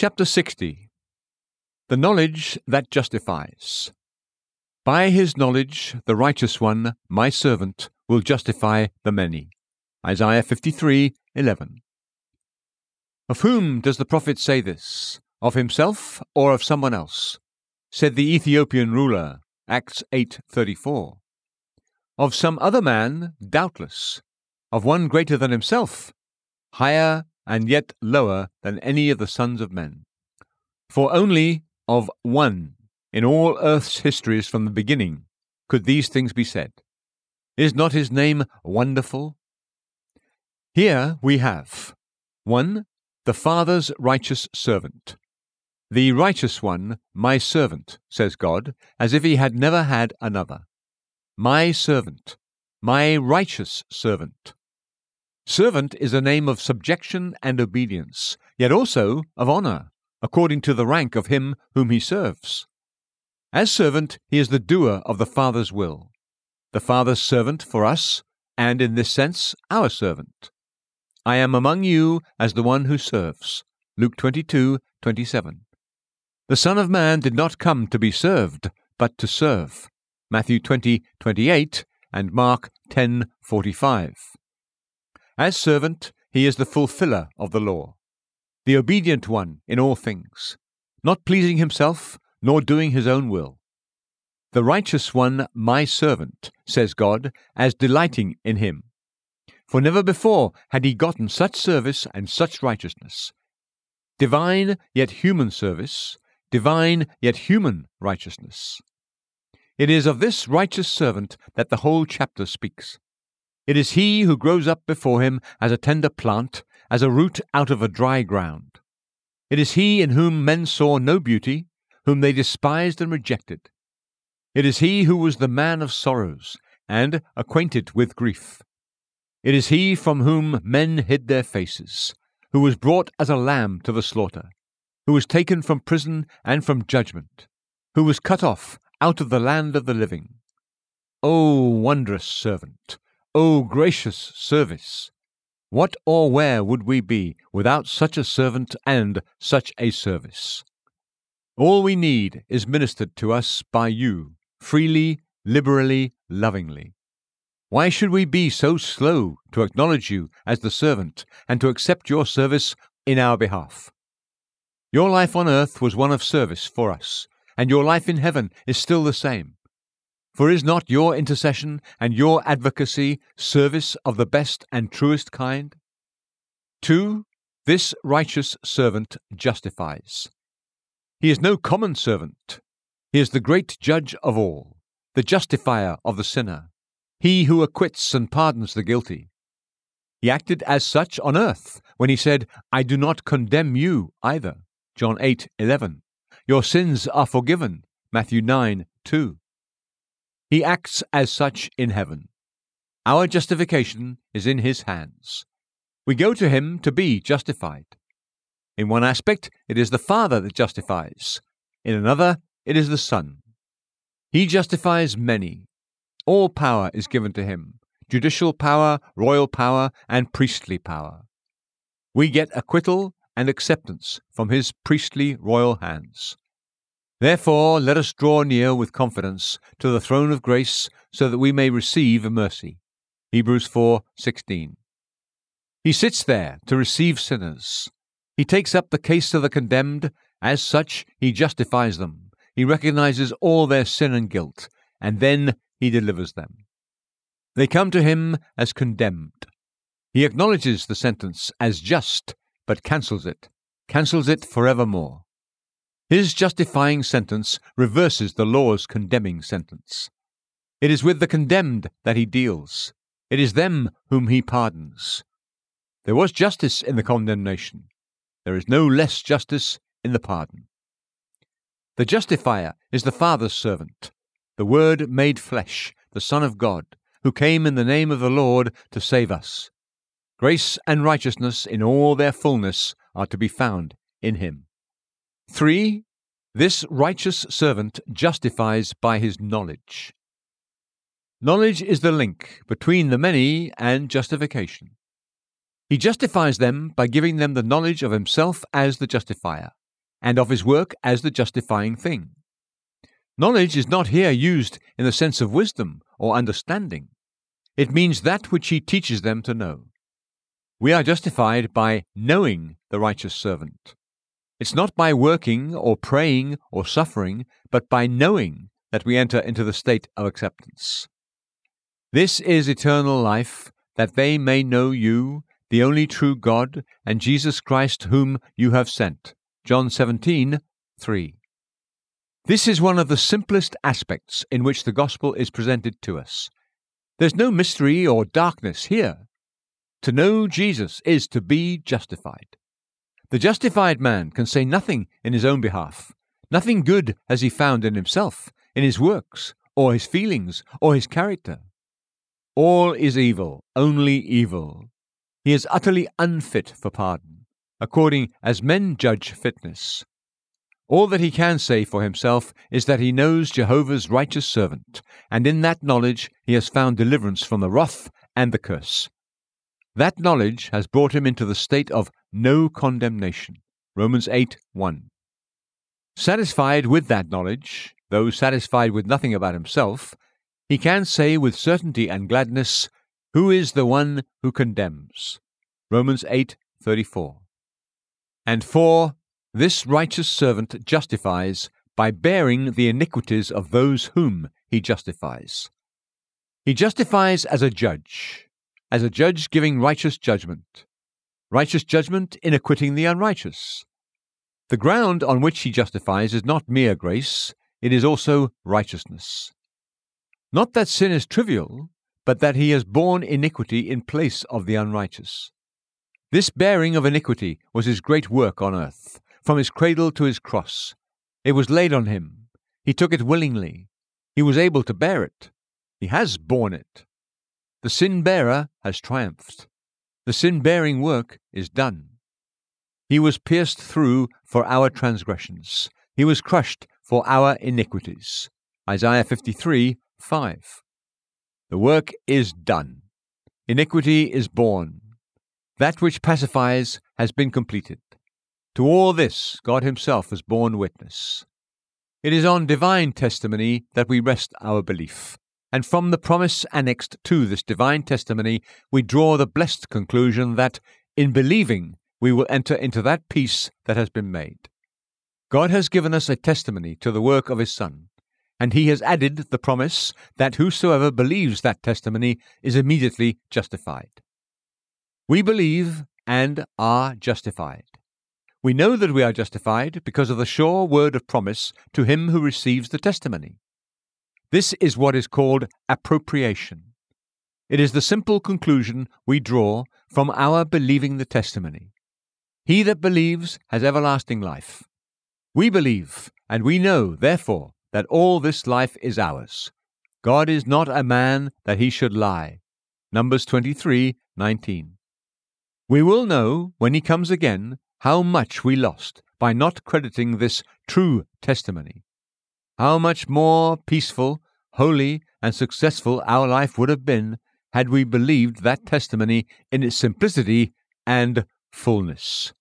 Chapter 60 The Knowledge that Justifies. By his knowledge, the righteous one, my servant, will justify the many. Isaiah 53 11. Of whom does the prophet say this? Of himself or of someone else? Said the Ethiopian ruler, Acts 8:34. Of some other man, doubtless. Of one greater than himself, higher and yet lower than any of the sons of men. For only of one in all earth's histories from the beginning could these things be said. Is not his name wonderful? Here we have 1. The Father's righteous servant. The righteous one, my servant, says God, as if he had never had another. My servant, my righteous servant. Servant is a name of subjection and obedience, yet also of honour, according to the rank of him whom he serves. As servant, he is the doer of the Father's will, the Father's servant for us, and in this sense, our servant. I am among you as the one who serves. Luke 22:27. The Son of Man did not come to be served, but to serve. Matthew 20:28 and Mark 10:45. As servant, he is the fulfiller of the law, the obedient one in all things, not pleasing himself, nor doing his own will. The righteous one, my servant, says God, as delighting in him. For never before had he gotten such service and such righteousness. Divine yet human service, divine yet human righteousness. It is of this righteous servant that the whole chapter speaks. It is he who grows up before him as a tender plant, as a root out of a dry ground. It is he in whom men saw no beauty, whom they despised and rejected. It is he who was the man of sorrows, and acquainted with grief. It is he from whom men hid their faces, who was brought as a lamb to the slaughter, who was taken from prison and from judgment, who was cut off out of the land of the living. O wondrous servant! O gracious service! What or where would we be without such a servant and such a service? All we need is ministered to us by you, freely, liberally, lovingly. Why should we be so slow to acknowledge you as the servant and to accept your service in our behalf? Your life on earth was one of service for us, and your life in heaven is still the same. For is not your intercession and your advocacy service of the best and truest kind? 2. This righteous servant justifies. He is no common servant. He is the great judge of all, the justifier of the sinner, he who acquits and pardons the guilty. He acted as such on earth when he said, I do not condemn you either. John 8:11. Your sins are forgiven. Matthew 9:2. He acts as such in heaven. Our justification is in his hands. We go to him to be justified. In one aspect, it is the Father that justifies. In another, it is the Son. He justifies many. All power is given to him judicial power, royal power, and priestly power. We get acquittal and acceptance from his priestly royal hands. Therefore, let us draw near with confidence to the throne of grace so that we may receive mercy. Hebrews 4:16. He sits there to receive sinners. He takes up the case of the condemned. As such, he justifies them. He recognizes all their sin and guilt, and then he delivers them. They come to him as condemned. He acknowledges the sentence as just, but cancels it, cancels it forevermore. His justifying sentence reverses the law's condemning sentence. It is with the condemned that he deals. It is them whom he pardons. There was justice in the condemnation. There is no less justice in the pardon. The justifier is the Father's servant, the Word made flesh, the Son of God, who came in the name of the Lord to save us. Grace and righteousness in all their fullness are to be found in him. 3. This righteous servant justifies by his knowledge. Knowledge is the link between the many and justification. He justifies them by giving them the knowledge of himself as the justifier, and of his work as the justifying thing. Knowledge is not here used in the sense of wisdom or understanding. It means that which he teaches them to know. We are justified by knowing the righteous servant. It's not by working or praying or suffering, but by knowing that we enter into the state of acceptance. This is eternal life, that they may know you, the only true God, and Jesus Christ, whom you have sent. John 17, 3. This is one of the simplest aspects in which the gospel is presented to us. There's no mystery or darkness here. To know Jesus is to be justified. The justified man can say nothing in his own behalf. Nothing good has he found in himself, in his works, or his feelings, or his character. All is evil, only evil. He is utterly unfit for pardon, according as men judge fitness. All that he can say for himself is that he knows Jehovah's righteous servant, and in that knowledge he has found deliverance from the wrath and the curse. That knowledge has brought him into the state of no condemnation. Romans 8 1. Satisfied with that knowledge, though satisfied with nothing about himself, he can say with certainty and gladness, Who is the one who condemns? Romans 8:34. And 4. This righteous servant justifies by bearing the iniquities of those whom he justifies. He justifies as a judge, as a judge giving righteous judgment. Righteous judgment in acquitting the unrighteous. The ground on which he justifies is not mere grace, it is also righteousness. Not that sin is trivial, but that he has borne iniquity in place of the unrighteous. This bearing of iniquity was his great work on earth, from his cradle to his cross. It was laid on him. He took it willingly. He was able to bear it. He has borne it. The sin bearer has triumphed. The sin bearing work is done. He was pierced through for our transgressions, he was crushed for our iniquities. Isaiah 53 5. The work is done. Iniquity is borne. That which pacifies has been completed. To all this, God Himself has borne witness. It is on divine testimony that we rest our belief, and from the promise annexed to this divine testimony, we draw the blessed conclusion that, in believing, we will enter into that peace that has been made. God has given us a testimony to the work of His Son, and He has added the promise that whosoever believes that testimony is immediately justified. We believe and are justified. We know that we are justified because of the sure word of promise to him who receives the testimony. This is what is called appropriation. It is the simple conclusion we draw from our believing the testimony. He that believes has everlasting life. We believe, and we know, therefore, that all this life is ours. God is not a man that he should lie. Numbers 23:19. We will know, when he comes again, how much we lost by not crediting this true testimony how much more peaceful, holy, and successful our life would have been had we believed that testimony in its simplicity and fullness.